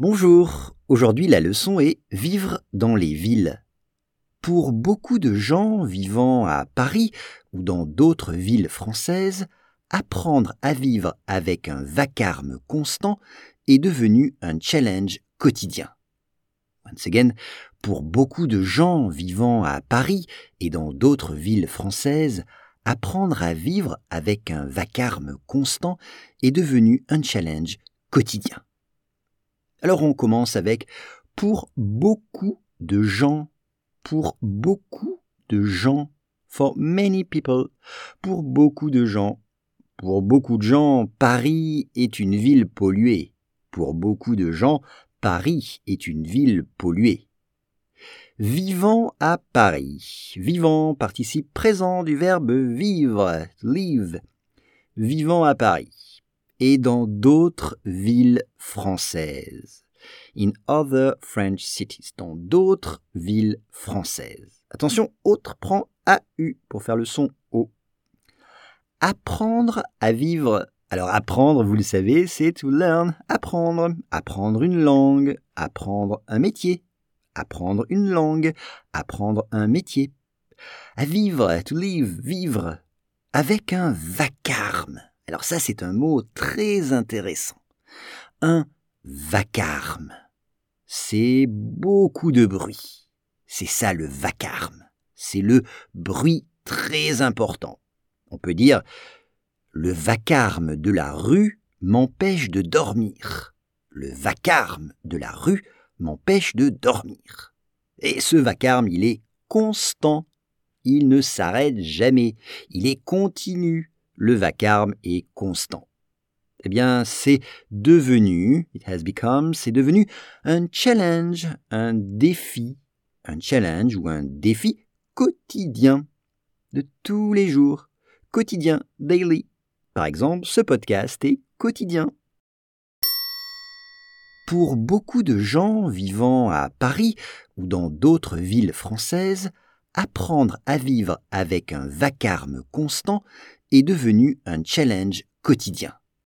Bonjour, aujourd'hui la leçon est Vivre dans les villes. Pour beaucoup de gens vivant à Paris ou dans d'autres villes françaises, apprendre à vivre avec un vacarme constant est devenu un challenge quotidien. Once again, pour beaucoup de gens vivant à Paris et dans d'autres villes françaises, apprendre à vivre avec un vacarme constant est devenu un challenge quotidien. Alors on commence avec pour beaucoup de gens, pour beaucoup de gens, for many people, pour beaucoup de gens, pour beaucoup de gens, Paris est une ville polluée. Pour beaucoup de gens, Paris est une ville polluée. Vivant à Paris. Vivant participe présent du verbe vivre, live. Vivant à Paris. Et dans d'autres villes françaises. In other French cities. Dans d'autres villes françaises. Attention, autre prend AU pour faire le son O. Apprendre à vivre. Alors apprendre, vous le savez, c'est to learn. Apprendre. Apprendre une langue. Apprendre un métier apprendre une langue, apprendre un métier. À vivre, to live, vivre, avec un vacarme. Alors ça, c'est un mot très intéressant. Un vacarme. C'est beaucoup de bruit. C'est ça le vacarme. C'est le bruit très important. On peut dire, le vacarme de la rue m'empêche de dormir. Le vacarme de la rue m'empêche de dormir. Et ce vacarme, il est constant. Il ne s'arrête jamais. Il est continu. Le vacarme est constant. Eh bien, c'est devenu, it has become, c'est devenu un challenge, un défi, un challenge ou un défi quotidien, de tous les jours, quotidien, daily. Par exemple, ce podcast est quotidien. Pour beaucoup de gens vivant à Paris ou dans d'autres villes françaises, apprendre à vivre avec un vacarme constant est devenu un challenge quotidien.